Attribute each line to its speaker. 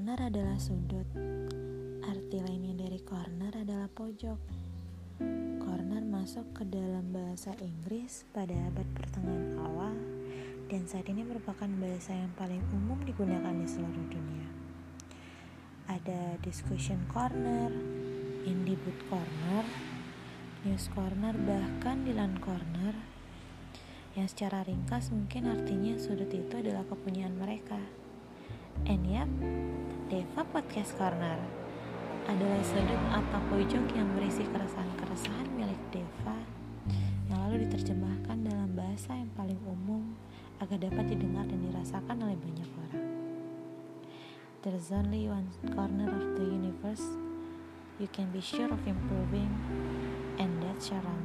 Speaker 1: Corner adalah sudut. Arti lainnya dari corner adalah pojok. Corner masuk ke dalam bahasa Inggris pada abad pertengahan awal dan saat ini merupakan bahasa yang paling umum digunakan di seluruh dunia. Ada discussion corner, indie corner, news corner, bahkan Dilan corner yang secara ringkas mungkin artinya sudut itu adalah kepunyaan mereka. And yep, Deva Podcast Corner adalah sudut atau pojok yang berisi keresahan-keresahan milik Deva yang lalu diterjemahkan dalam bahasa yang paling umum agar dapat didengar dan dirasakan oleh banyak orang. There's only one corner of the universe you can be sure of improving, and that's your own.